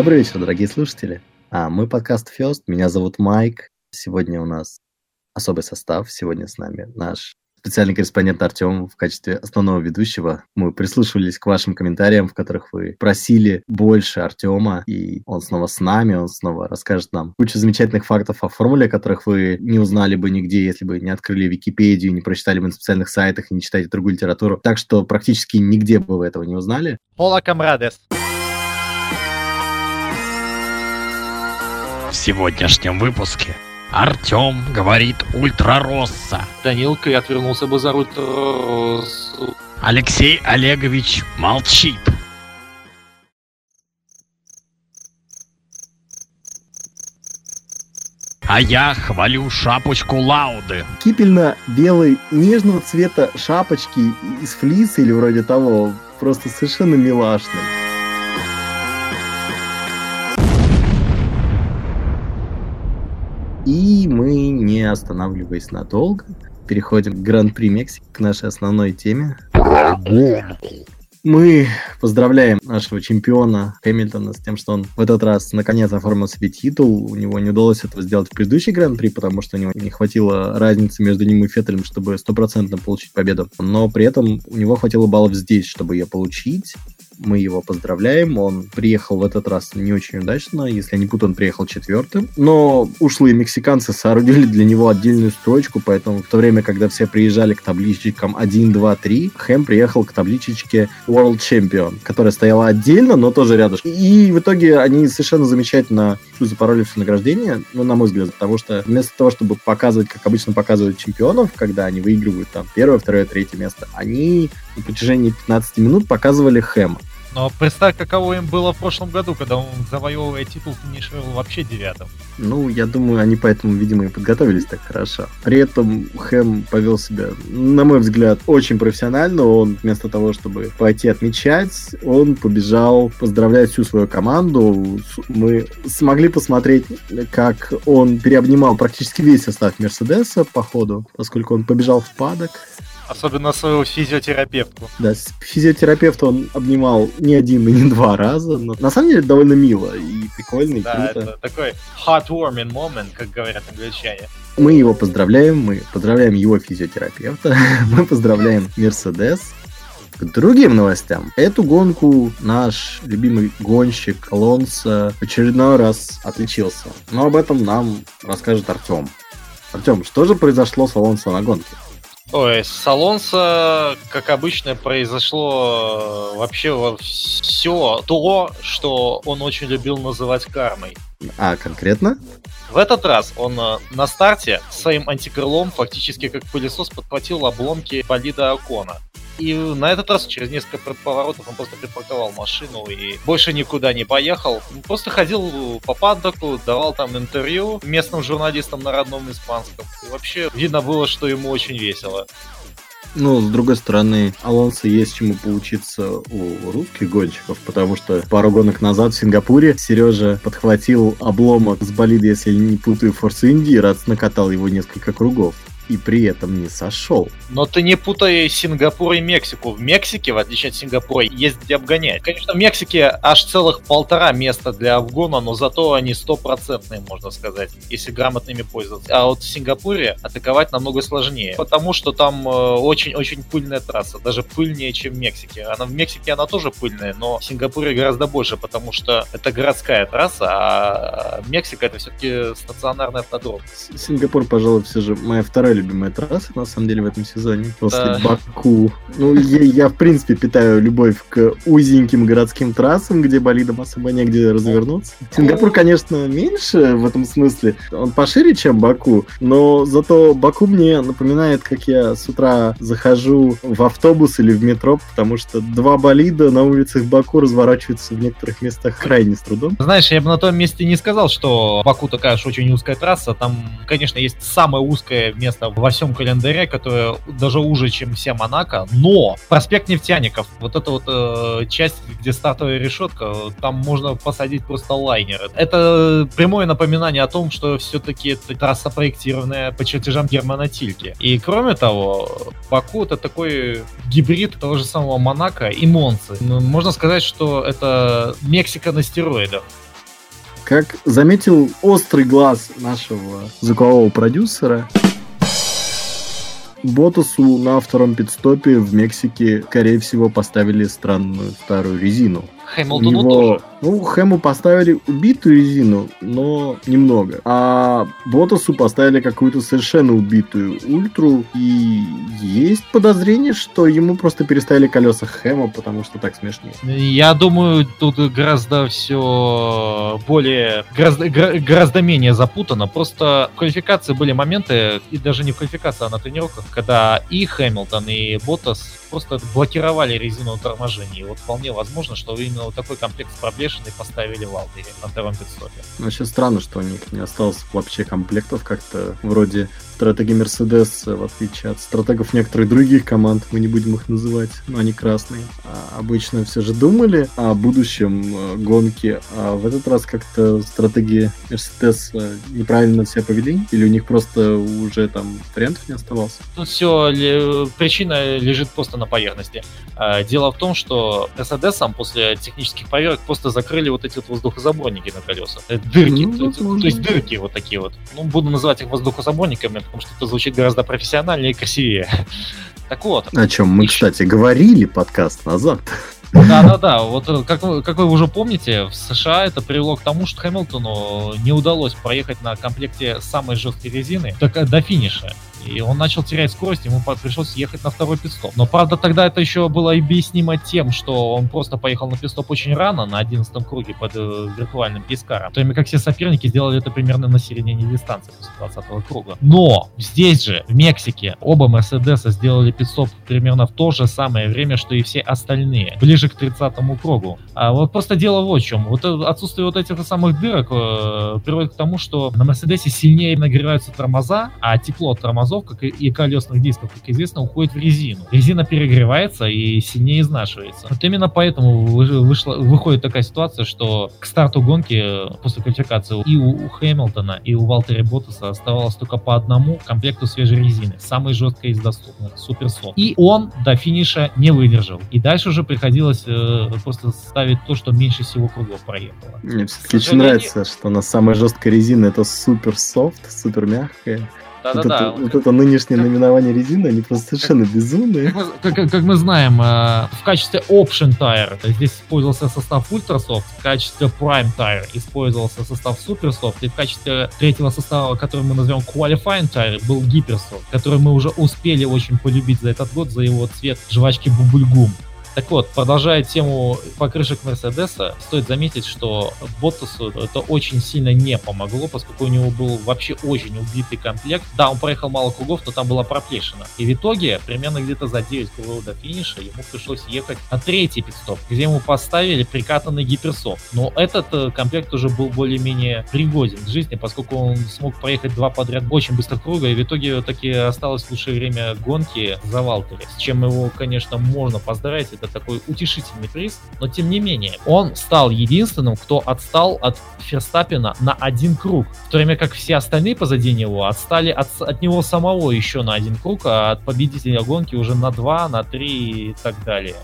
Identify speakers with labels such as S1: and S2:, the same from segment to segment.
S1: Добрый вечер, дорогие слушатели. А, мы подкаст First, меня зовут Майк. Сегодня у нас особый состав. Сегодня с нами наш специальный корреспондент Артем в качестве основного ведущего. Мы прислушивались к вашим комментариям, в которых вы просили больше Артема, и он снова с нами, он снова расскажет нам кучу замечательных фактов о формуле, которых вы не узнали бы нигде, если бы не открыли Википедию, не прочитали бы на специальных сайтах и не читаете другую литературу. Так что практически нигде бы вы этого не узнали.
S2: Пола камрадес.
S3: В сегодняшнем выпуске Артем говорит ультраросса.
S2: Данилка и отвернулся бы за ультраросу.
S3: Алексей Олегович молчит. А я хвалю шапочку Лауды.
S1: Кипельно-белой нежного цвета шапочки из флиса или вроде того, просто совершенно милашный. И мы, не останавливаясь надолго, переходим к Гран-при Мексики, к нашей основной теме. Мы поздравляем нашего чемпиона Хэмилтона с тем, что он в этот раз наконец оформил себе титул. У него не удалось этого сделать в предыдущий Гран-при, потому что у него не хватило разницы между ним и Феттелем, чтобы стопроцентно получить победу. Но при этом у него хватило баллов здесь, чтобы ее получить мы его поздравляем. Он приехал в этот раз не очень удачно. Если не путаю, он приехал четвертым. Но ушлые мексиканцы соорудили для него отдельную строчку, поэтому в то время, когда все приезжали к табличкам 1, 2, 3, Хэм приехал к табличечке World Champion, которая стояла отдельно, но тоже рядышком. И в итоге они совершенно замечательно запороли все награждение, ну, на мой взгляд, потому что вместо того, чтобы показывать, как обычно показывают чемпионов, когда они выигрывают там первое, второе, третье место, они на протяжении 15 минут показывали Хэма.
S2: Но представь, каково им было в прошлом году, когда он, завоевывая титул, финишировал вообще девятым.
S1: Ну, я думаю, они поэтому, видимо, и подготовились так хорошо. При этом Хэм повел себя, на мой взгляд, очень профессионально. Он вместо того, чтобы пойти отмечать, он побежал поздравлять всю свою команду. Мы смогли посмотреть, как он переобнимал практически весь состав Мерседеса по ходу, поскольку он побежал в падок.
S2: Особенно свою физиотерапевтку.
S1: Да, физиотерапевта он обнимал не один и не два раза, но на самом деле довольно мило и прикольно, и
S2: да,
S1: круто.
S2: это такой heartwarming moment, как говорят англичане.
S1: Мы его поздравляем, мы поздравляем его физиотерапевта, мы поздравляем Мерседес. К другим новостям. Эту гонку наш любимый гонщик Алонсо в очередной раз отличился. Но об этом нам расскажет Артем. Артем, что же произошло с Алонсо на гонке?
S2: Ой, с Алонсо, как обычно, произошло э, вообще все то, что он очень любил называть кармой.
S1: А конкретно?
S2: В этот раз он э, на старте своим антикрылом фактически как пылесос подхватил обломки болида Акона. И на этот раз через несколько поворотов он просто припарковал машину и больше никуда не поехал. Просто ходил по паддоку, давал там интервью местным журналистам на родном испанском. И вообще видно было, что ему очень весело.
S1: Ну, с другой стороны, Алонсо есть чему поучиться у русских гонщиков, потому что пару гонок назад в Сингапуре Сережа подхватил обломок с болида, если не путаю, Форс Индии, раз накатал его несколько кругов и при этом не сошел.
S2: Но ты не путай Сингапур и Мексику. В Мексике, в отличие от Сингапура, есть где обгонять. Конечно, в Мексике аж целых полтора места для обгона, но зато они стопроцентные, можно сказать, если грамотными пользоваться. А вот в Сингапуре атаковать намного сложнее, потому что там э, очень-очень пыльная трасса, даже пыльнее, чем в Мексике. Она в Мексике она тоже пыльная, но в Сингапуре гораздо больше, потому что это городская трасса, а Мексика это все-таки стационарный автодром.
S1: Сингапур, пожалуй, все же моя вторая любимая трасса, на самом деле, в этом сезоне. После да. Баку. Ну, я, я, в принципе, питаю любовь к узеньким городским трассам, где болидам особо негде развернуться. Сингапур, конечно, меньше в этом смысле. Он пошире, чем Баку, но зато Баку мне напоминает, как я с утра захожу в автобус или в метро, потому что два болида на улицах Баку разворачиваются в некоторых местах крайне с трудом.
S2: Знаешь, я бы на том месте не сказал, что Баку такая уж очень узкая трасса. Там, конечно, есть самое узкое место во всем календаре, которая даже уже, чем вся Монако. Но проспект нефтяников, вот эта вот э, часть, где стартовая решетка, там можно посадить просто лайнер. Это прямое напоминание о том, что все-таки это трасса проектированная по чертежам Германа Тильки. И кроме того, Баку это такой гибрид того же самого Монако и Монцы. Ну, можно сказать, что это Мексика на стероидах.
S1: Как заметил острый глаз нашего звукового продюсера, Ботасу на втором пидстопе в Мексике, скорее всего, поставили странную старую резину.
S2: Хэмилтону него, тоже.
S1: Ну, Хэму поставили убитую резину, но немного. А Ботасу поставили какую-то совершенно убитую ультру. И есть подозрение, что ему просто переставили колеса Хэма, потому что так смешнее.
S2: Я думаю, тут гораздо все более, гораздо, гораздо менее запутано. Просто в квалификации были моменты, и даже не в квалификации, а на тренировках, когда и Хэмилтон, и Ботас просто блокировали резину торможения. И вот вполне возможно, что именно вот такой комплект с проблешиной поставили в на втором пидстопе.
S1: Вообще странно, что у них не осталось вообще комплектов как-то вроде стратеги Мерседес, в отличие от стратегов некоторых других команд, мы не будем их называть, но они красные. А обычно все же думали о будущем э, гонки, а в этот раз как-то стратегии Мерседес э, неправильно себя повели, или у них просто уже там вариантов не оставалось?
S2: Тут все, причина лежит просто на поверхности. А, дело в том, что Мерседесом после технических поверок просто закрыли вот эти вот воздухозаборники на колесах. Э, дырки, ну, то, то есть дырки вот такие вот. Ну, буду называть их воздухозаборниками, потому что это звучит гораздо профессиональнее и красивее. Так вот.
S1: О чем мы, еще... кстати, говорили подкаст назад.
S2: Да-да-да, вот э, как, как вы уже помните, в США это привело к тому, что Хэмилтону не удалось проехать на комплекте самой жесткой резины до, до финиша. И он начал терять скорость, ему пришлось ехать на второй пидстоп. Но, правда, тогда это еще было объяснимо тем, что он просто поехал на пидстоп очень рано, на 11 круге под э, виртуальным пискаром. То время как все соперники сделали это примерно на середине дистанции после 20 круга. Но здесь же, в Мексике, оба Мерседеса сделали пидстоп примерно в то же самое время, что и все остальные, ближе к 30 кругу. А вот просто дело вот в чем. Вот отсутствие вот этих самых дырок э, приводит к тому, что на Мерседесе сильнее нагреваются тормоза, а тепло от тормозов как и колесных дисков, как известно, уходит в резину. Резина перегревается и сильнее изнашивается. Вот именно поэтому вышла, выходит такая ситуация, что к старту гонки после квалификации и у, у Хэмилтона, и у Валтера Боттаса оставалось только по одному комплекту свежей резины, самой жесткой из доступных, Supersoft. И он до финиша не выдержал. И дальше уже приходилось э, просто ставить то, что меньше всего кругов проехало.
S1: Мне все-таки очень нравится, что у нас самая жесткая резина это Supersoft, супер мягкая. Да-да-да. Вот, это, вот это нынешнее как... наименование резины, они просто совершенно как, безумные.
S2: Как, как, как, мы знаем, э, в качестве Option Tire здесь использовался состав Ultrasoft, в качестве Prime Tire использовался состав Supersoft, и в качестве третьего состава, который мы назовем Qualifying Tire, был Hypersoft, который мы уже успели очень полюбить за этот год, за его цвет жвачки bubble gum. Так вот, продолжая тему покрышек Мерседеса, стоит заметить, что Боттасу это очень сильно не помогло, поскольку у него был вообще очень убитый комплект. Да, он проехал мало кругов, но там была проплешина. И в итоге, примерно где-то за 9 кругов до финиша, ему пришлось ехать на третий пидстоп, где ему поставили прикатанный гиперсофт. Но этот э, комплект уже был более-менее пригоден к жизни, поскольку он смог проехать два подряд очень быстро круга, и в итоге таки осталось лучшее время гонки за Валтере, с чем его, конечно, можно поздравить это такой утешительный приз, но тем не менее, он стал единственным, кто отстал от Ферстаппина на один круг, в то время как все остальные позади него отстали от, от него самого еще на один круг, а от победителя гонки уже на два, на три и так далее.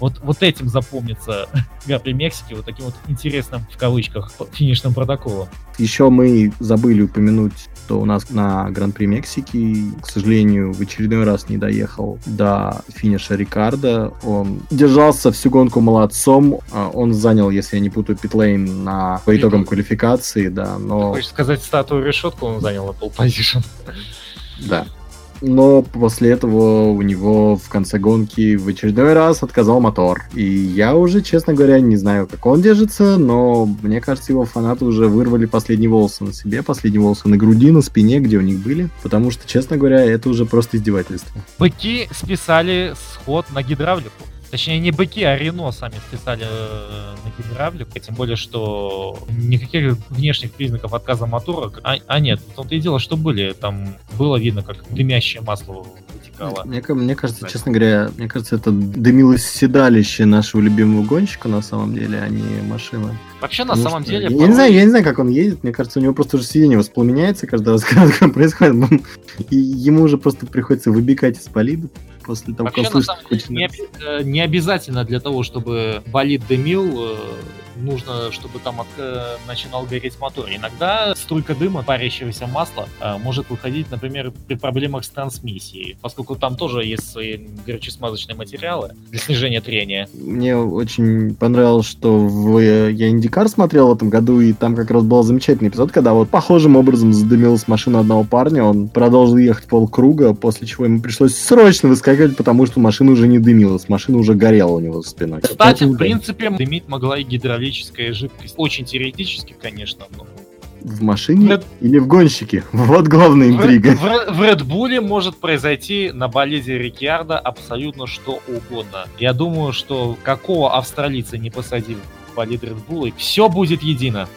S2: Вот, вот этим запомнится Гран-при Мексики, вот таким вот интересным, в кавычках, финишным протоколом.
S1: Еще мы забыли упомянуть, что у нас на Гран-при Мексики, к сожалению, в очередной раз не доехал до финиша Рикардо. Он держался всю гонку молодцом. А он занял, если я не путаю, питлейн на, по итогам квалификации, да, но...
S2: Ты хочешь сказать, статую решетку он занял на пол позишн?
S1: Да но после этого у него в конце гонки в очередной раз отказал мотор. И я уже, честно говоря, не знаю, как он держится, но мне кажется, его фанаты уже вырвали последние волосы на себе, последние волосы на груди, на спине, где у них были, потому что, честно говоря, это уже просто издевательство.
S2: Быки списали сход на гидравлику. Точнее, не быки, а Рено сами списали э, на гидравлику. Тем более, что никаких внешних признаков отказа мотора, а, а нет, в том-то и дело, что были. Там было видно, как дымящее масло вытекало.
S1: Мне, мне кажется, Кстати. честно говоря, мне кажется, это дымилось седалище нашего любимого гонщика на самом деле, а не машина.
S2: Вообще, на самом что, деле...
S1: Я, порой... не знаю, я не знаю, как он едет. Мне кажется, у него просто уже сиденье воспламеняется каждый раз, когда происходит. И ему уже просто приходится выбегать из болида после того,
S2: как он слышит... Не, э, не обязательно для того, чтобы болид дымил, э, нужно, чтобы там от, э, начинал гореть мотор. Иногда струйка дыма, парящегося масла, может выходить, например, при проблемах с трансмиссией, поскольку там тоже есть свои горючесмазочные материалы для снижения трения.
S1: Мне очень понравилось, что в, я Индикар смотрел в этом году, и там как раз был замечательный эпизод, когда вот похожим образом задымилась машина одного парня, он продолжил ехать полкруга, после чего ему пришлось срочно выскакивать, потому что машина уже не дымилась, машина уже горела у него за спиной.
S2: Кстати, в принципе, дымить могла и гидравлика кристаллическая жидкость. Очень теоретически, конечно, но...
S1: В машине Red... или в гонщике? Вот главная интрига.
S2: В, в, в Red Bull может произойти на болезе Рикьярда абсолютно что угодно. Я думаю, что какого австралийца не посадили в болид Red Bull, все будет едино.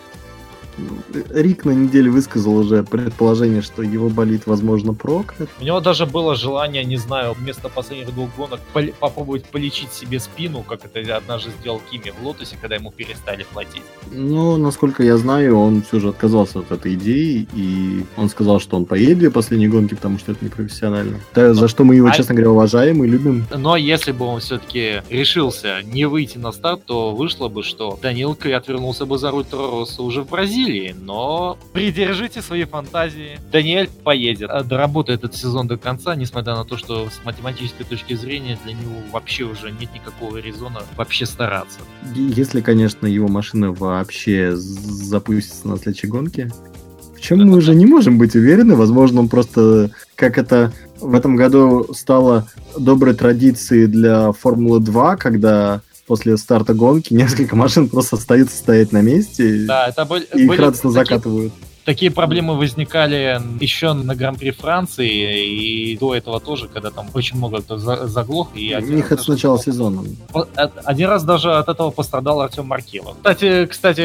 S1: Рик на неделе высказал уже предположение, что его болит, возможно, проклят.
S2: У него даже было желание, не знаю, вместо последних двух гонок пол- попробовать полечить себе спину, как это однажды сделал Кими в Лотосе, когда ему перестали платить.
S1: Ну, насколько я знаю, он все же отказался от этой идеи, и он сказал, что он поедет в последние гонки, потому что это непрофессионально. Да, за что мы его, а... честно говоря, уважаем и любим.
S2: Но если бы он все-таки решился не выйти на старт, то вышло бы, что Данил отвернулся бы за руль Тороса уже в Бразилии, Бразилии, но придержите свои фантазии. Даниэль поедет, а доработает этот сезон до конца, несмотря на то, что с математической точки зрения для него вообще уже нет никакого резона вообще стараться.
S1: Если, конечно, его машина вообще запустится на следующей гонке, в чем мы уже не можем быть уверены. Возможно, он просто, как это в этом году стало доброй традицией для Формулы 2, когда после старта гонки несколько машин просто остаются стоять на месте
S2: да, это были,
S1: и их радостно такие, закатывают.
S2: Такие проблемы возникали еще на Гран-при Франции и до этого тоже, когда там очень много кто заглох. И
S1: У них это с начала сезона.
S2: Один раз даже от этого пострадал Артем Маркелов. Кстати, кстати,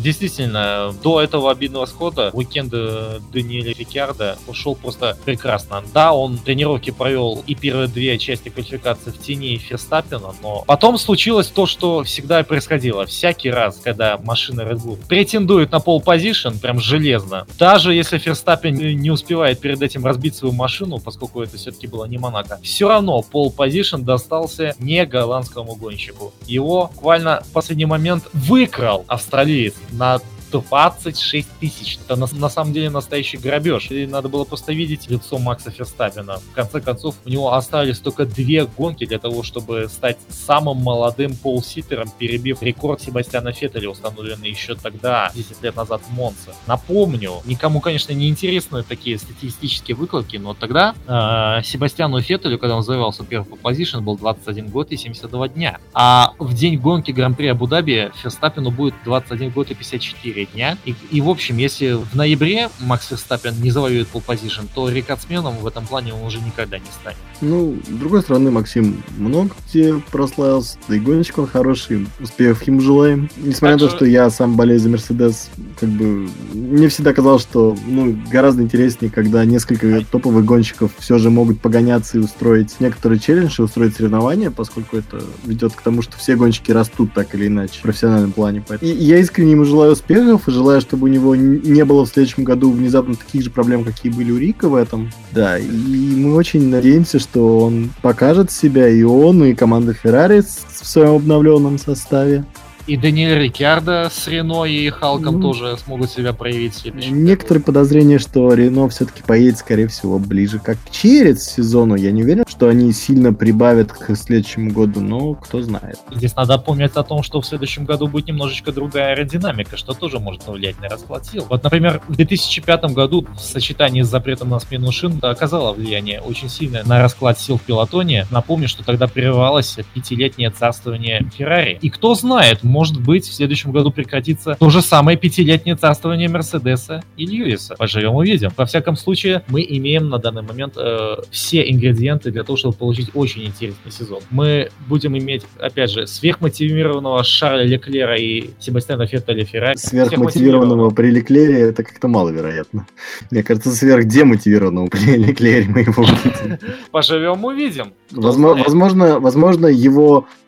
S2: действительно, до этого обидного схода уикенд Даниэля Рикьярда ушел просто прекрасно. Да, он тренировки провел и первые две части квалификации в тени Ферстаппина, но потом случилось то, что всегда происходило. Всякий раз, когда машина Red Bull претендует на пол позишн, прям железно. Даже если Ферстаппин не успевает перед этим разбить свою машину, поскольку это все-таки было не Монако, все равно пол позишн достался не голландскому гонщику. Его буквально в последний момент выкрал австралиец на 26 тысяч. Это на, на самом деле настоящий грабеж. И надо было просто видеть лицо Макса Ферстаппина. В конце концов, у него остались только две гонки для того, чтобы стать самым молодым полситером, перебив рекорд Себастьяна Феттеля, установленный еще тогда, 10 лет назад в Монце. Напомню, никому, конечно, не интересны такие статистические выкладки, но тогда э, Себастьяну Феттелю, когда он завоевался первый по позишн, был 21 год и 72 дня. А в день гонки Гран-при Абу-Даби Ферстаппину будет 21 год и 54 4 дня. И, и в общем, если в ноябре Макс Верстаппин не завоюет пол позишн, то рекордсменом в этом плане он уже никогда не станет.
S1: Ну, с другой стороны, Максим много где прославился, да и гонщик он хороший, успехов ему желаем. Несмотря так на то, что я сам болею за Мерседес, как бы мне всегда казалось, что ну, гораздо интереснее, когда несколько топовых гонщиков все же могут погоняться и устроить некоторые челленджи, устроить соревнования, поскольку это ведет к тому, что все гонщики растут так или иначе в профессиональном плане. И я искренне ему желаю успеха, Драгов, и желаю, чтобы у него не было в следующем году внезапно таких же проблем, какие были у Рика в этом. Да, и мы очень надеемся, что он покажет себя, и он, и команда Феррари в своем обновленном составе.
S2: И Даниэль Рикардо с Рено и Халком ну, тоже смогут себя проявить.
S1: Некоторые подозрения, что Рено все-таки поедет, скорее всего, ближе как через сезону. Я не уверен, что они сильно прибавят к следующему году, но кто знает.
S2: Здесь надо помнить о том, что в следующем году будет немножечко другая аэродинамика, что тоже может повлиять на расклад сил. Вот, например, в 2005 году в сочетании с запретом на смену шин оказало влияние очень сильное на расклад сил в пилотоне. Напомню, что тогда прерывалось пятилетнее царствование Феррари. И кто знает, может быть, в следующем году прекратится то же самое пятилетнее царствование Мерседеса и Льюиса. Поживем увидим. Во всяком случае, мы имеем на данный момент э, все ингредиенты для того, чтобы получить очень интересный сезон. Мы будем иметь, опять же, сверхмотивированного Шарля Леклера и Себастьяна Феттеля Феррари.
S1: Сверхмотивированного при Леклере это как-то маловероятно. Мне кажется, сверхдемотивированного при Леклере мы его увидим.
S2: Поживем увидим.
S1: Возможно, возможно, его а,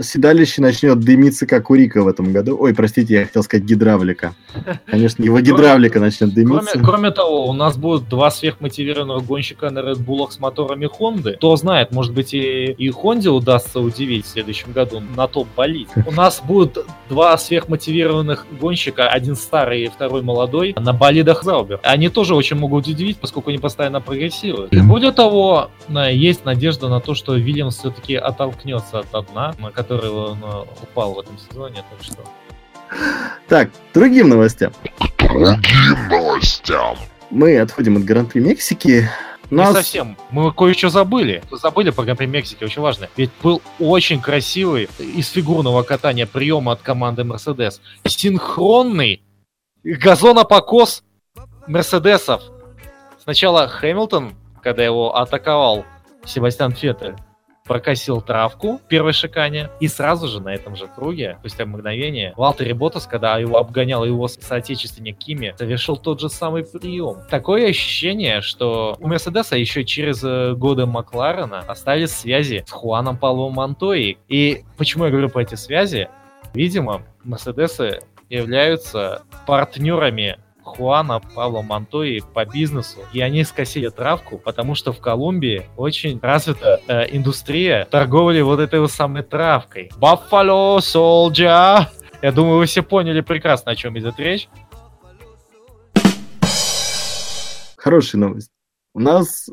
S1: седалище начнет дымиться, как у Рика в этом году. Ой, простите, я хотел сказать гидравлика. Конечно, его гидравлика начнет дымиться.
S2: Кроме, кроме того, у нас будут два сверхмотивированных гонщика на Red Bull с моторами Honda. Кто знает, может быть и, и Honda удастся удивить в следующем году на топ болит. У нас будут два сверхмотивированных гонщика, один старый и второй молодой, на болидах Заубер. Они тоже очень могут удивить, поскольку они постоянно прогрессируют. И более того, есть надежда на то, что Вильямс все-таки оттолкнется от дна на который он э, упал в этом сезоне, так что...
S1: Так, другим новостям.
S4: Другим новостям.
S1: Мы отходим от Гран-при Мексики.
S2: Нас... Не совсем. Мы кое-что забыли. Забыли про Гран-при Мексики, очень важно. Ведь был очень красивый из фигурного катания приема от команды Мерседес. Синхронный газонопокос Мерседесов. Сначала Хэмилтон, когда его атаковал Себастьян Феттель, прокосил травку в первой шикане, и сразу же на этом же круге, спустя мгновение, Валтери Ботас, когда его обгонял его соотечественник Кими, совершил тот же самый прием. Такое ощущение, что у Мерседеса еще через э, годы Макларена остались связи с Хуаном Павлом Монтои. И почему я говорю про эти связи? Видимо, Мерседесы являются партнерами Хуана Павла Монтои по бизнесу, и они скосили травку, потому что в Колумбии очень развита э, индустрия торговли вот этой вот самой травкой. Buffalo Soldier! Я думаю, вы все поняли прекрасно, о чем идет речь.
S1: Хорошая новость. У нас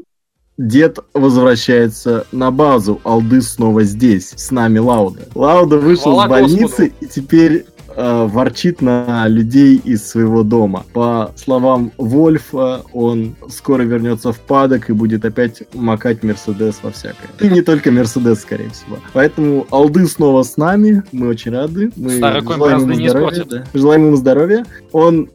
S1: Дед возвращается на базу, Алды снова здесь, с нами Лауда. Лауда вышел Хвала с больницы Господу. и теперь э, ворчит на людей из своего дома. По словам Вольфа, он скоро вернется в падок и будет опять макать Мерседес во всякое. И не только Мерседес, скорее всего. Поэтому Алды снова с нами. Мы очень рады. Мы желаем ему, здоровья, да. желаем ему здоровья. Он,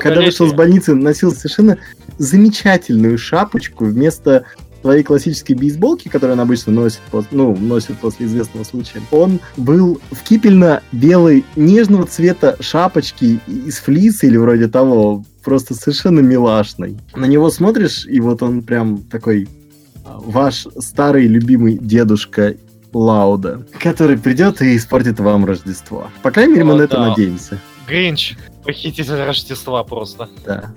S1: когда вышел с больницы, носил совершенно замечательную шапочку вместо своей классической бейсболки, которую он обычно носит, ну, носит после известного случая, он был в кипельно-белой нежного цвета шапочки из флиса или вроде того, просто совершенно милашный. На него смотришь, и вот он прям такой а, ваш старый любимый дедушка Лауда, который придет и испортит вам Рождество. По крайней мере, мы на это надеемся.
S2: Гринч, похититель Рождества просто.
S1: Да.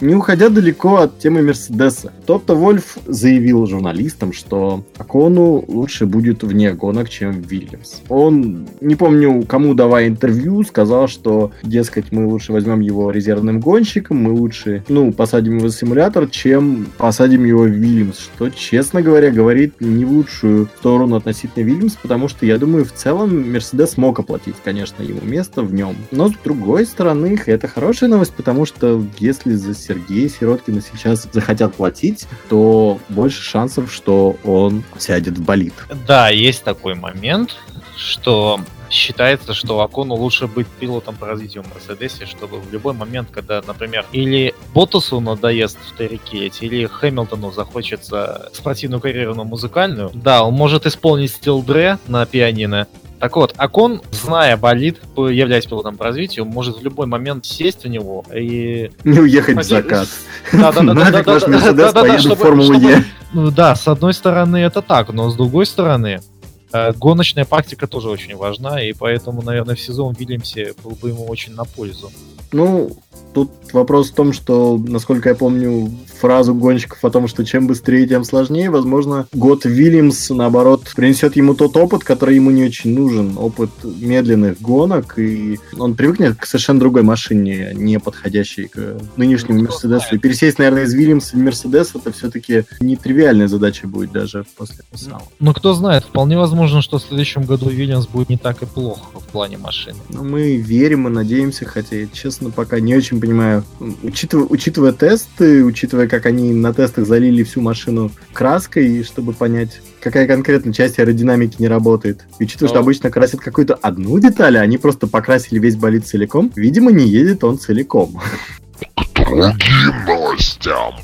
S1: Не уходя далеко от темы Мерседеса, Тотто Вольф заявил журналистам, что Акону лучше будет вне гонок, чем Вильямс. Он, не помню, кому давая интервью, сказал, что, дескать, мы лучше возьмем его резервным гонщиком, мы лучше, ну, посадим его в симулятор, чем посадим его в Вильямс, что, честно говоря, говорит не в лучшую сторону относительно Вильямс, потому что, я думаю, в целом Мерседес мог оплатить, конечно, ему место в нем. Но, с другой стороны, это хорошая новость, потому что если за Сергея Сироткина сейчас захотят платить, то больше шансов, что он сядет в болит.
S2: Да, есть такой момент, что считается, что Акону лучше быть пилотом по развитию в Мерседесе, чтобы в любой момент, когда, например, или Ботасу надоест в вторикеть, или Хэмилтону захочется спортивную карьеру на музыкальную, да, он может исполнить стил Дре на пианино, так вот, Акон, зная болит, являясь пилотом по развитию, может в любой момент сесть в него и...
S1: Не уехать в закат. Да-да-да. Мерседес в Формулу Е.
S2: Ну да, с одной стороны это так, но с другой стороны, э, гоночная практика тоже очень важна, и поэтому, наверное, в сезон Вильямсе был бы ему очень на пользу.
S1: Ну, Тут вопрос в том, что, насколько я помню, фразу гонщиков о том, что чем быстрее, тем сложнее, возможно, год Вильямс, наоборот, принесет ему тот опыт, который ему не очень нужен, опыт медленных гонок, и он привыкнет к совершенно другой машине, не подходящей к нынешнему Мерседесу. И пересесть, наверное, из Вильямса в Мерседес, это все-таки нетривиальная задача будет даже после финала.
S2: Ну, кто знает, вполне возможно, что в следующем году Вильямс будет не так и плохо в плане машины.
S1: Ну, мы верим и надеемся, хотя честно, пока не очень понимаю. Учитывая, учитывая тесты, учитывая, как они на тестах залили всю машину краской, чтобы понять, какая конкретно часть аэродинамики не работает. И учитывая, что
S2: Но-
S1: обычно красят какую-то одну деталь, а они просто покрасили весь болид целиком, видимо, не едет он целиком.
S4: Другим новостям.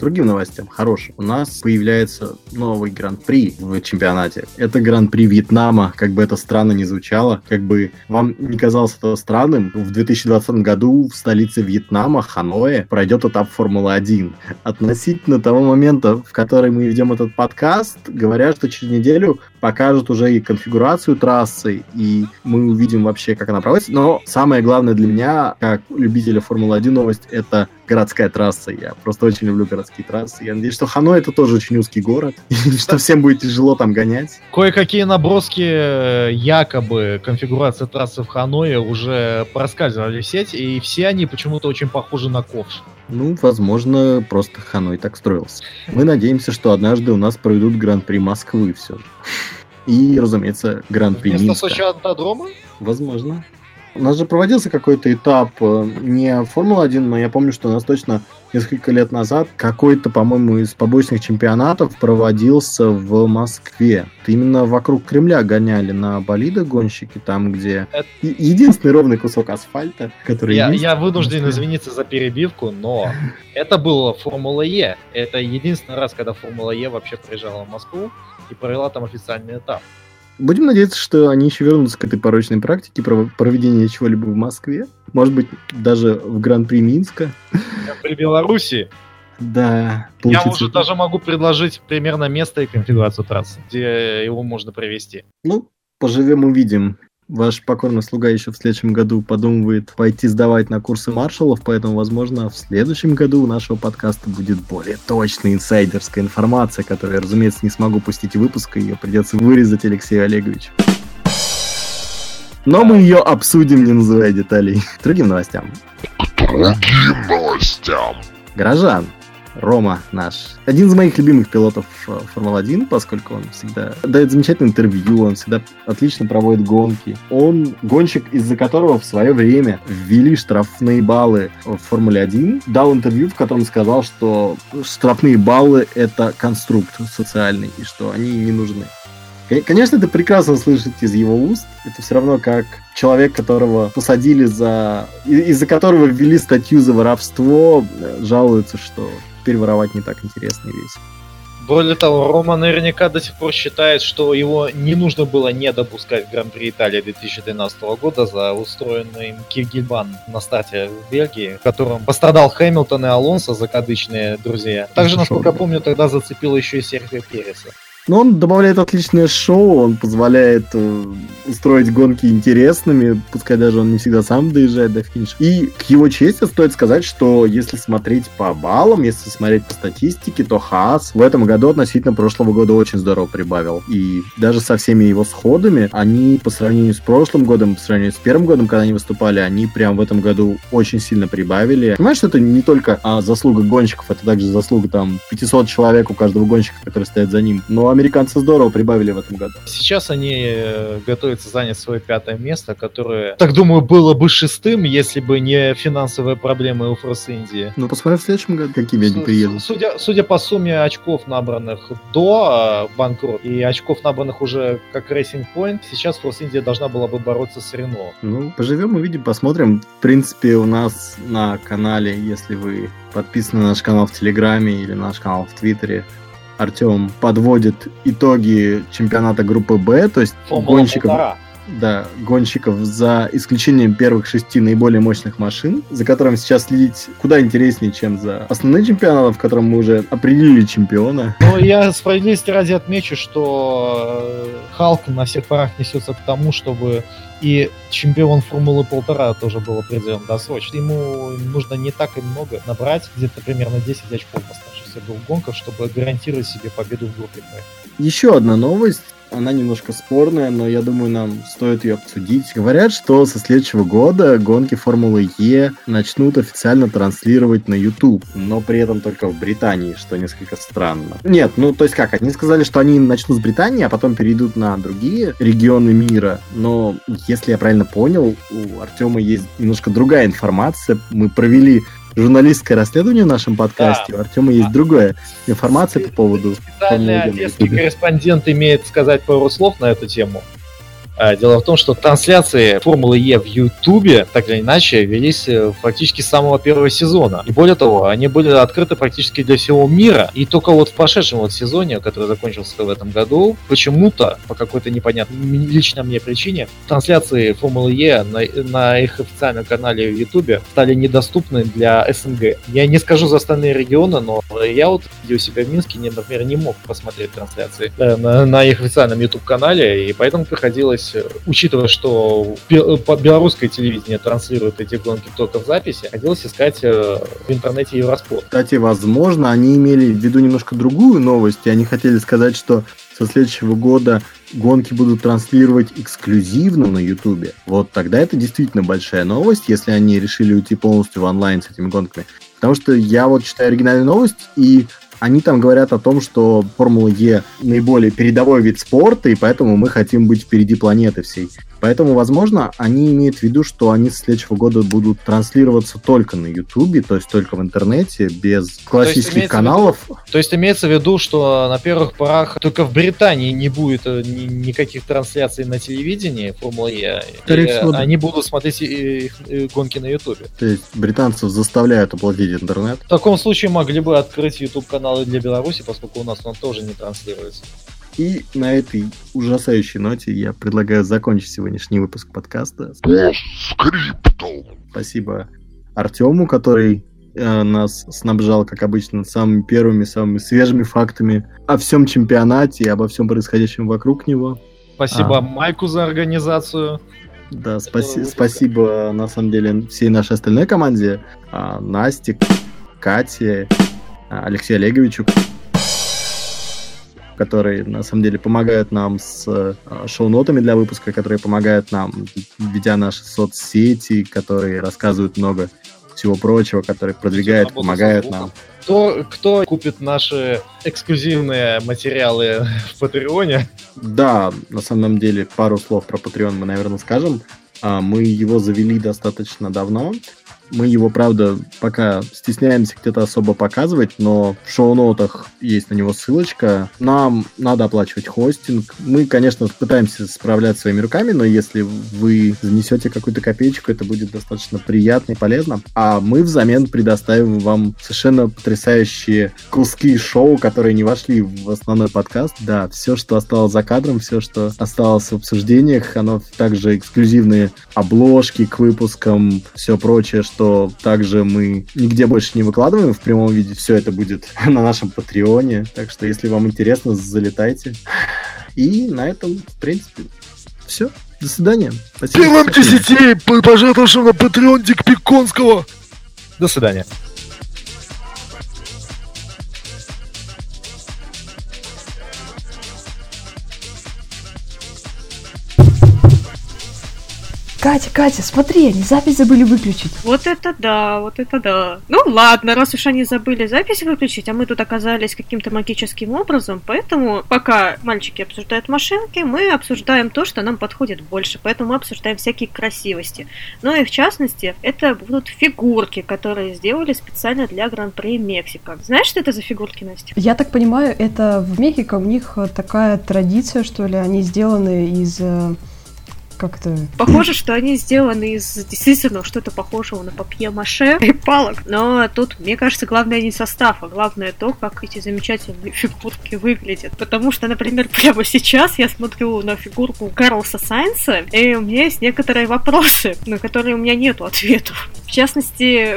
S1: Другим новостям, хорошим. У нас появляется новый гран-при в чемпионате. Это гран-при Вьетнама, как бы это странно не звучало, как бы вам не казалось это странным, в 2020 году в столице Вьетнама, Ханое, пройдет этап Формулы-1. Относительно того момента, в который мы ведем этот подкаст, говорят, что через неделю покажут уже и конфигурацию трассы, и мы увидим вообще, как она проводится. Но самое главное для меня, как любителя Формулы-1 новость, это городская трасса. Я просто очень люблю городские трассы. Я надеюсь, что Ханой это тоже очень узкий город, и что всем будет тяжело там гонять.
S2: Кое-какие наброски э, якобы конфигурации трассы в Ханое уже проскальзывали в сеть, и все они почему-то очень похожи на ковш.
S1: Ну, возможно, просто Ханой так строился. Мы надеемся, что однажды у нас проведут Гран-при Москвы все же. И, разумеется, Гран-при
S2: Вместо
S1: Минска.
S2: Сочи Автодрома?
S1: Возможно. У нас же проводился какой-то этап, э, не Формула-1, но я помню, что у нас точно несколько лет назад какой-то, по-моему, из побочных чемпионатов проводился в Москве. Именно вокруг Кремля гоняли на болидах гонщики, там, где
S2: Это-
S1: единственный ровный кусок асфальта, который
S2: Я,
S1: есть.
S2: я вынужден извиниться за перебивку, но это было Формула Е. Это единственный раз, когда Формула Е вообще приезжала в Москву и провела там официальный этап.
S1: Будем надеяться, что они еще вернутся к этой порочной практике пров- проведения чего-либо в Москве. Может быть, даже в Гран-при Минска.
S2: При Беларуси
S1: Да.
S2: я уже даже могу предложить примерно место и конфигурацию трассы, где его можно провести.
S1: Ну, поживем увидим. Ваш покорный слуга еще в следующем году подумывает пойти сдавать на курсы маршалов, поэтому, возможно, в следующем году у нашего подкаста будет более точная инсайдерская информация, которую я, разумеется, не смогу пустить в выпуск, и ее придется вырезать Алексею Олеговичу. Но мы ее обсудим, не называя деталей. Другим новостям.
S4: Другим новостям.
S1: Горожан. Рома наш. Один из моих любимых пилотов э, Формулы-1, поскольку он всегда дает замечательное интервью, он всегда отлично проводит гонки. Он гонщик, из-за которого в свое время ввели штрафные баллы в Формуле-1, дал интервью, в котором сказал, что штрафные баллы — это конструкт социальный, и что они не нужны. Кон- Конечно, это прекрасно слышать из его уст. Это все равно как человек, которого посадили за... Из-за которого ввели статью за воровство, э, жалуются, что теперь воровать не так интересно и весело.
S2: Более того, Рома наверняка до сих пор считает, что его не нужно было не допускать в Гран-при Италии 2013 года за устроенный им Киргизбан на старте в Бельгии, в котором пострадал Хэмилтон и Алонсо, закадычные друзья. Также, насколько я помню, тогда зацепило еще и Серхио Переса.
S1: Но он добавляет отличное шоу, он позволяет э, устроить гонки интересными, пускай даже он не всегда сам доезжает до финиша. И к его чести стоит сказать, что если смотреть по баллам, если смотреть по статистике, то Хаас в этом году относительно прошлого года очень здорово прибавил. И даже со всеми его сходами, они по сравнению с прошлым годом, по сравнению с первым годом, когда они выступали, они прям в этом году очень сильно прибавили. Понимаешь, что это не только а, заслуга гонщиков, это также заслуга там 500 человек у каждого гонщика, который стоит за ним. Но американцы здорово прибавили в этом году.
S2: Сейчас они э, готовятся занять свое пятое место, которое, так думаю, было бы шестым, если бы не финансовые проблемы у Форс Индии.
S1: Ну, посмотрим в следующем году, какими они приедут.
S2: Судя, судя по сумме очков, набранных до э, банкрот, и очков, набранных уже как Racing Point, сейчас Форс Индия должна была бы бороться с Рено.
S1: Ну, поживем, увидим, посмотрим. В принципе, у нас на канале, если вы подписаны на наш канал в Телеграме или наш канал в Твиттере, Артем подводит итоги чемпионата группы Б, то есть
S2: Формула
S1: гонщиков,
S2: полтора.
S1: Да, гонщиков за исключением первых шести наиболее мощных машин, за которым сейчас следить куда интереснее, чем за основным чемпионатом, в котором мы уже определили чемпиона.
S2: Но я справедливости ради отмечу, что э, Халк на всех парах несется к тому, чтобы и чемпион Формулы полтора тоже был определен досрочно. Ему нужно не так и много набрать, где-то примерно 10 очков оставшихся двух гонках, чтобы гарантировать себе победу в группе.
S1: Еще одна новость. Она немножко спорная, но я думаю, нам стоит ее обсудить. Говорят, что со следующего года гонки Формулы Е начнут официально транслировать на YouTube, но при этом только в Британии, что несколько странно. Нет, ну то есть как, они сказали, что они начнут с Британии, а потом перейдут на другие регионы мира, но если я правильно понял, у Артема есть немножко другая информация. Мы провели журналистское расследование в нашем подкасте.
S2: Да.
S1: У Артема есть другая информация по поводу
S2: Специальный одесский корреспондент имеет сказать пару слов на эту тему. А, Дело в том, что трансляции Формулы Е в Ютубе, так или иначе, велись э, практически с самого первого сезона. И более того, они были открыты практически для всего мира. И только вот в прошедшем вот сезоне, который закончился в этом году, почему-то, по какой-то непонятной лично мне причине, трансляции Формулы Е на, на их официальном канале в Ютубе стали недоступны для СНГ. Я не скажу за остальные регионы, но я вот у себя в Минске, например, не мог посмотреть трансляции э, на, на их официальном YouTube-канале, и поэтому приходилось, э, учитывая, что по- белорусское телевидение транслирует эти гонки только в записи, приходилось искать э, в интернете Евроспорт.
S1: Кстати, возможно, они имели в виду немножко другую новость, и они хотели сказать, что со следующего года гонки будут транслировать эксклюзивно на Ютубе. Вот тогда это действительно большая новость, если они решили уйти полностью в онлайн с этими гонками. Потому что я вот читаю оригинальную новость, и они там говорят о том, что Формула Е наиболее передовой вид спорта, и поэтому мы хотим быть впереди планеты всей. Поэтому, возможно, они имеют в виду, что они с следующего года будут транслироваться только на Ютубе, то есть только в интернете, без классических
S2: в
S1: каналов.
S2: То есть имеется в виду, что на первых порах только в Британии не будет э, ни- никаких трансляций на телевидении Формулы Е. Они будут смотреть их гонки на Ютубе.
S1: То есть британцев заставляют оплатить интернет.
S2: В таком случае могли бы открыть YouTube каналы для Беларуси, поскольку у нас он тоже не транслируется.
S1: И на этой ужасающей ноте я предлагаю закончить сегодняшний выпуск подкаста. Спасибо Артему, который э, нас снабжал, как обычно, самыми первыми, самыми свежими фактами о всем чемпионате и обо всем происходящем вокруг него.
S2: Спасибо
S1: А.
S2: Майку за организацию.
S1: Да, спаси- спасибо, на самом деле, всей нашей остальной команде. А, Насте, Кате, Алексею Олеговичу, которые, на самом деле, помогают нам с э, шоу-нотами для выпуска, которые помогают нам, ведя наши соцсети, которые рассказывают много всего прочего, которые продвигают, помогают нам.
S2: Кто, кто купит наши эксклюзивные материалы в Патреоне?
S1: Да, на самом деле, пару слов про Patreon мы, наверное, скажем. А, Мы его завели достаточно давно. Мы его, правда, пока стесняемся где-то особо показывать, но в шоу-нотах есть на него ссылочка. Нам надо оплачивать хостинг. Мы, конечно, пытаемся справляться своими руками, но если вы занесете какую-то копеечку, это будет достаточно приятно и полезно. А мы взамен предоставим вам совершенно потрясающие куски шоу, которые не вошли в основной подкаст. Да, все, что осталось за кадром, все, что осталось в обсуждениях, оно также эксклюзивные обложки к выпускам, все прочее, что также мы нигде больше не выкладываем в прямом виде. Все это будет на нашем Патреоне. Так что, если вам интересно, залетайте. И на этом, в принципе, все. До свидания. Спасибо.
S5: Первым
S1: Спасибо.
S5: десяти пожертвовавшим на Патреон Дик Пиконского.
S2: До свидания.
S6: Катя, Катя, смотри, они запись забыли выключить.
S7: Вот это да, вот это да. Ну ладно, раз уж они забыли запись выключить, а мы тут оказались каким-то магическим образом, поэтому пока мальчики обсуждают машинки, мы обсуждаем то, что нам подходит больше, поэтому мы обсуждаем всякие красивости. Ну и в частности, это будут фигурки, которые сделали специально для Гран-при Мексика. Знаешь, что это за фигурки, Настя?
S6: Я так понимаю, это в Мехико у них э, такая традиция, что ли, они сделаны из... э, Как то
S7: Похоже, что они сделаны из действительно что-то похожего на папье-маше и палок. Но тут, мне кажется, главное не состав, а главное то, как эти замечательные фигурки выглядят. Потому что, например, прямо сейчас я смотрю на фигурку Карлса Сайнса, и у меня есть некоторые вопросы, на которые у меня нету ответов. В частности,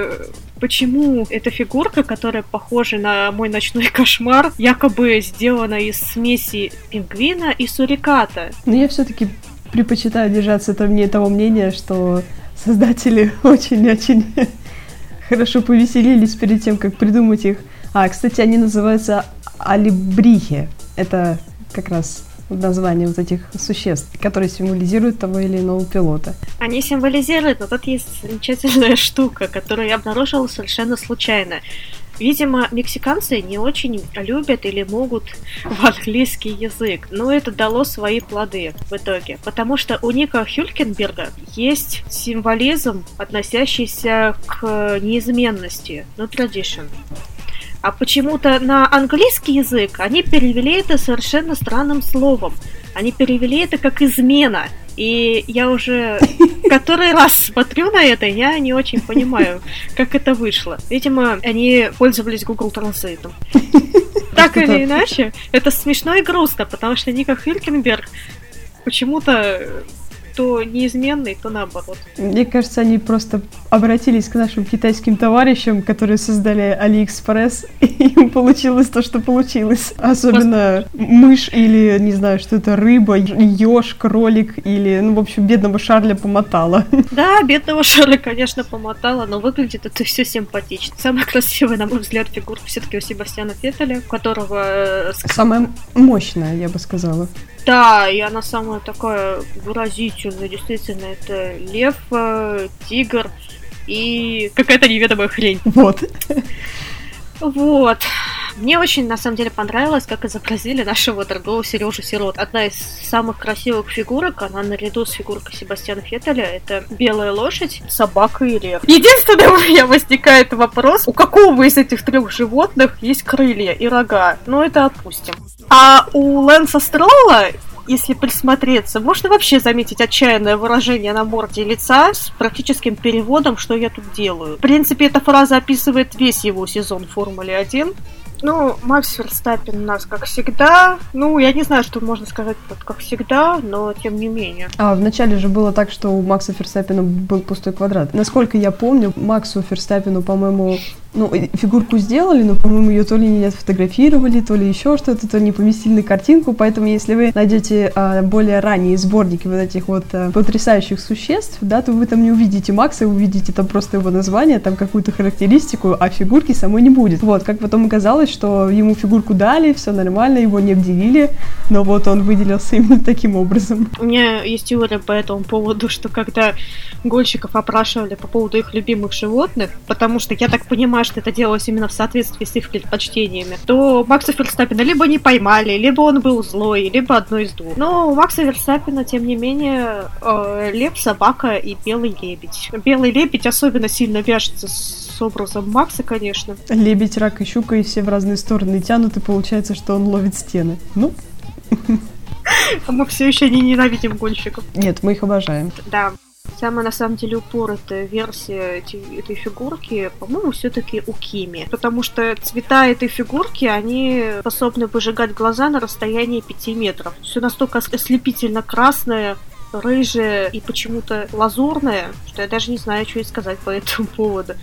S7: почему эта фигурка, которая похожа на мой ночной кошмар, якобы сделана из смеси пингвина и суриката.
S6: Но я все-таки предпочитаю держаться того, мне- того мнения, что создатели очень-очень хорошо повеселились перед тем, как придумать их. А, кстати, они называются алибрихи. Это как раз название вот этих существ, которые символизируют того или иного пилота.
S7: Они символизируют, но тут есть замечательная штука, которую я обнаружила совершенно случайно. Видимо, мексиканцы не очень любят или могут в английский язык, но это дало свои плоды в итоге. Потому что у Ника Хюлькенберга есть символизм, относящийся к неизменности, ну, tradition. А почему-то на английский язык они перевели это совершенно странным словом. Они перевели это как измена. И я уже который раз смотрю на это, я не очень понимаю, как это вышло. Видимо, они пользовались Google Translate. Так или иначе, это смешно и грустно, потому что Ника Хилькенберг почему-то то неизменный, то наоборот.
S6: Мне кажется, они просто обратились к нашим китайским товарищам, которые создали AliExpress, и им получилось то, что получилось. Особенно мышь или, не знаю, что это, рыба, еж, кролик или, ну, в общем, бедного Шарля помотала.
S7: Да, бедного Шарля, конечно, помотала, но выглядит это все симпатично. Самая красивая, на мой взгляд, фигурка все-таки у Себастьяна Феттеля, у которого... э,
S6: Самая мощная, я бы сказала.
S7: Да, и она самая такая выразительная, действительно, это лев, э, тигр и какая-то неведомая хрень.
S6: Вот.
S7: Вот. Мне очень, на самом деле, понравилось, как изобразили нашего дорогого Сережу Сирот. Одна из самых красивых фигурок, она наряду с фигуркой Себастьяна Феттеля, это белая лошадь, собака и лев. Единственное, у меня возникает вопрос, у какого из этих трех животных есть крылья и рога? Ну, это отпустим. А у Лэнса Строула если присмотреться, можно вообще заметить отчаянное выражение на морде лица с практическим переводом, что я тут делаю. В принципе, эта фраза описывает весь его сезон Формулы 1. Ну, Макс Верстаппин у нас, как всегда. Ну, я не знаю, что можно сказать, вот, как всегда, но тем не менее.
S6: А вначале же было так, что у Макса Ферстаппина был пустой квадрат. Насколько я помню, Максу Ферстаппину, по-моему, ну, фигурку сделали, но, по-моему, ее то ли не отфотографировали, то ли еще что-то, то ли не поместили на картинку, поэтому если вы найдете а, более ранние сборники вот этих вот а, потрясающих существ, да, то вы там не увидите Макса, увидите там просто его название, там какую-то характеристику, а фигурки самой не будет. Вот, как потом оказалось, что ему фигурку дали, все нормально, его не обделили, но вот он выделился именно таким образом.
S7: У меня есть теория по этому поводу, что когда гонщиков опрашивали по поводу их любимых животных, потому что я так понимаю, что это делалось именно в соответствии с их предпочтениями, то Макса Ферстаппина либо не поймали, либо он был злой, либо одно из двух. Но у Макса Ферстаппина, тем не менее, э, лев, собака и белый лебедь. Белый лебедь особенно сильно вяжется с образом Макса, конечно.
S6: Лебедь, рак и щука, и все в разные стороны тянут, и получается, что он ловит стены. Ну,
S7: А мы все еще не ненавидим гонщиков.
S6: нет, мы их обожаем.
S7: Да. Самая на самом деле упоротая версия этой фигурки, по-моему, все-таки у Кими. Потому что цвета этой фигурки, они способны выжигать глаза на расстоянии 5 метров. Все настолько ос- ослепительно красное, рыжее и почему-то лазурное, что я даже не знаю, что и сказать по этому поводу.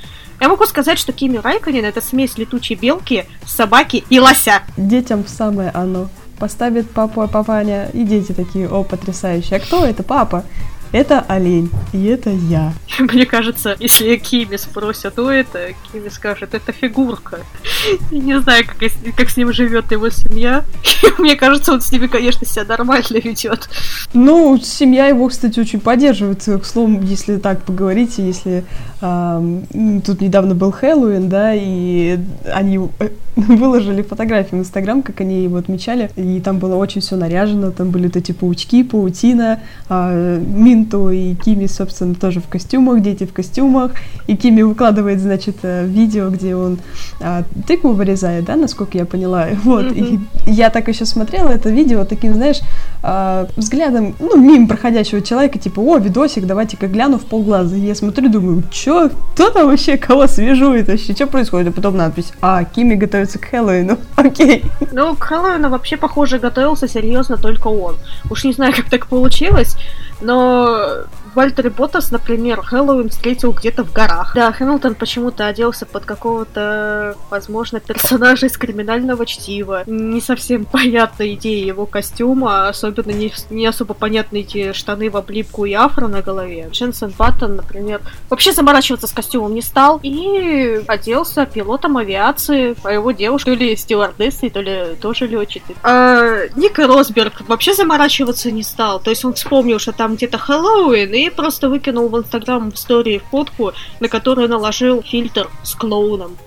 S7: Я могу сказать, что Кими Райконен это смесь летучей белки, собаки и лося.
S6: Детям самое оно. Поставит папа, папаня, и дети такие, о, потрясающе. А кто это, папа? Это олень, и это я.
S7: Мне кажется, если Кими спросят, кто это, Кими скажет, это фигурка. Я не знаю, как, с- как с ним живет его семья. Мне кажется, он с ними, конечно, себя нормально ведет.
S6: Ну, семья его, кстати, очень поддерживает. К слову, если так поговорить, если м, тут недавно был Хэллоуин, да, и они э, выложили фотографии в Инстаграм, как они его отмечали, и там было очень все наряжено, там были вот эти паучки, паутина, а, Минто и Кими, собственно, тоже в костюмах, дети в костюмах, и Кими выкладывает, значит, э, видео, где он а, тыкву вырезает, да, насколько я поняла, вот, и я так еще смотрела это видео таким, знаешь, а, взглядом, ну, мимо проходящего человека, типа, о, видосик, давайте-ка гляну в полглаза. И я смотрю, думаю, чё, кто там вообще, кого свяжует вообще, что происходит? А потом надпись, а, Кими готовится к Хэллоуину, окей.
S7: Ну, к Хэллоуину вообще, похоже, готовился серьезно только он. Уж не знаю, как так получилось, но Вальтер Ботас, например, Хэллоуин встретил где-то в горах. Да, Хэмилтон почему-то оделся под какого-то, возможно, персонажа из криминального чтива. Не совсем понятна идея его костюма, особенно не, не особо понятны эти штаны в облипку и афро на голове. Дженсен Баттон, например, вообще заморачиваться с костюмом не стал и оделся пилотом авиации, а его девушка то ли стюардессой, то ли тоже летчицей. А Ника Росберг вообще заморачиваться не стал, то есть он вспомнил, что там где-то Хэллоуин, и просто выкинул в Инстаграм в истории фотку, на которую наложил фильтр с клоуном.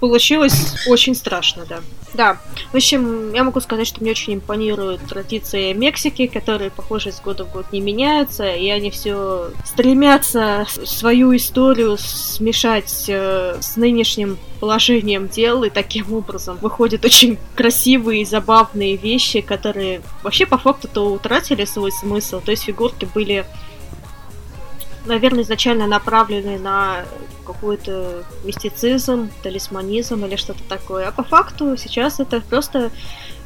S7: Получилось очень страшно, да. Да, в общем, я могу сказать, что мне очень импонируют традиции Мексики, которые, похоже, из года в год не меняются, и они все стремятся свою историю смешать э, с нынешним положением дел, и таким образом выходят очень красивые и забавные вещи, которые вообще по факту-то утратили свой смысл, то есть фигурки были наверное, изначально направлены на какой-то мистицизм, талисманизм или что-то такое. А по факту сейчас это просто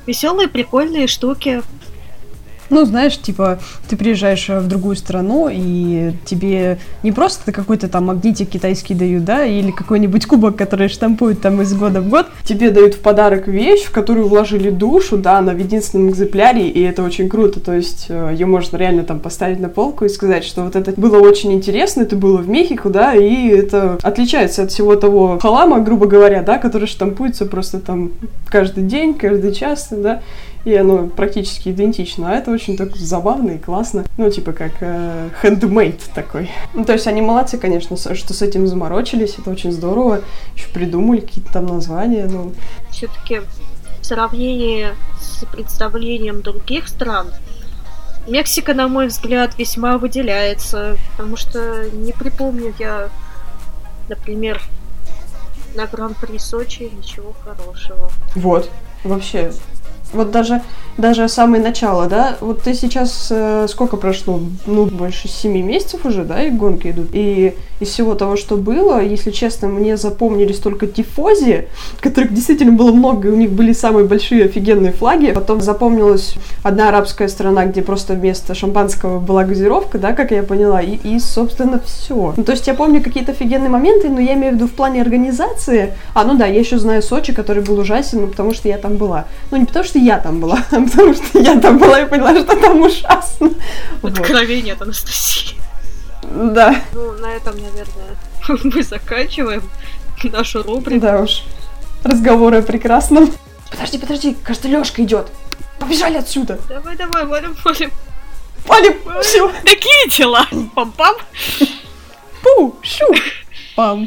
S7: веселые, прикольные штуки,
S6: ну, знаешь, типа, ты приезжаешь в другую страну, и тебе не просто какой-то там магнитик китайский дают, да, или какой-нибудь кубок, который штампуют там из года в год, тебе дают в подарок вещь, в которую вложили душу, да, она в единственном экземпляре, и это очень круто, то есть э, ее можно реально там поставить на полку и сказать, что вот это было очень интересно, это было в Мехико, да, и это отличается от всего того халама, грубо говоря, да, который штампуется просто там каждый день, каждый час, да, и оно практически идентично. А это очень так забавно и классно. Ну, типа как э, handmade такой. Ну, то есть они молодцы, конечно, что с этим заморочились. Это очень здорово. Еще придумали какие-то там названия. Ну.
S7: Все-таки в сравнении с представлением других стран, Мексика, на мой взгляд, весьма выделяется, потому что не припомню я, например, на Гран-при Сочи ничего хорошего.
S6: Вот, вообще вот даже, даже самое начало, да, вот ты сейчас, э, сколько прошло, ну, больше семи месяцев уже, да, и гонки идут, и из всего того, что было, если честно, мне запомнились только тифози, которых действительно было много, и у них были самые большие офигенные флаги, потом запомнилась одна арабская страна, где просто вместо шампанского была газировка, да, как я поняла, и, и собственно, все. Ну, то есть я помню какие-то офигенные моменты, но я имею в виду в плане организации, а, ну да, я еще знаю Сочи, который был ужасен, ну, потому что я там была. Ну, не потому что я там была, потому что я там была и поняла, что там ужасно.
S7: Откровение от Анастасии.
S6: Да.
S7: Ну, на этом, наверное, мы заканчиваем нашу рубрику.
S6: Да уж. Разговоры о прекрасном. Подожди, подожди, кажется, Лёшка идет. Побежали отсюда.
S7: Давай, давай, валим, валим.
S6: Валим, все.
S7: Какие дела? Пам-пам.
S6: Пу, шу. Пам.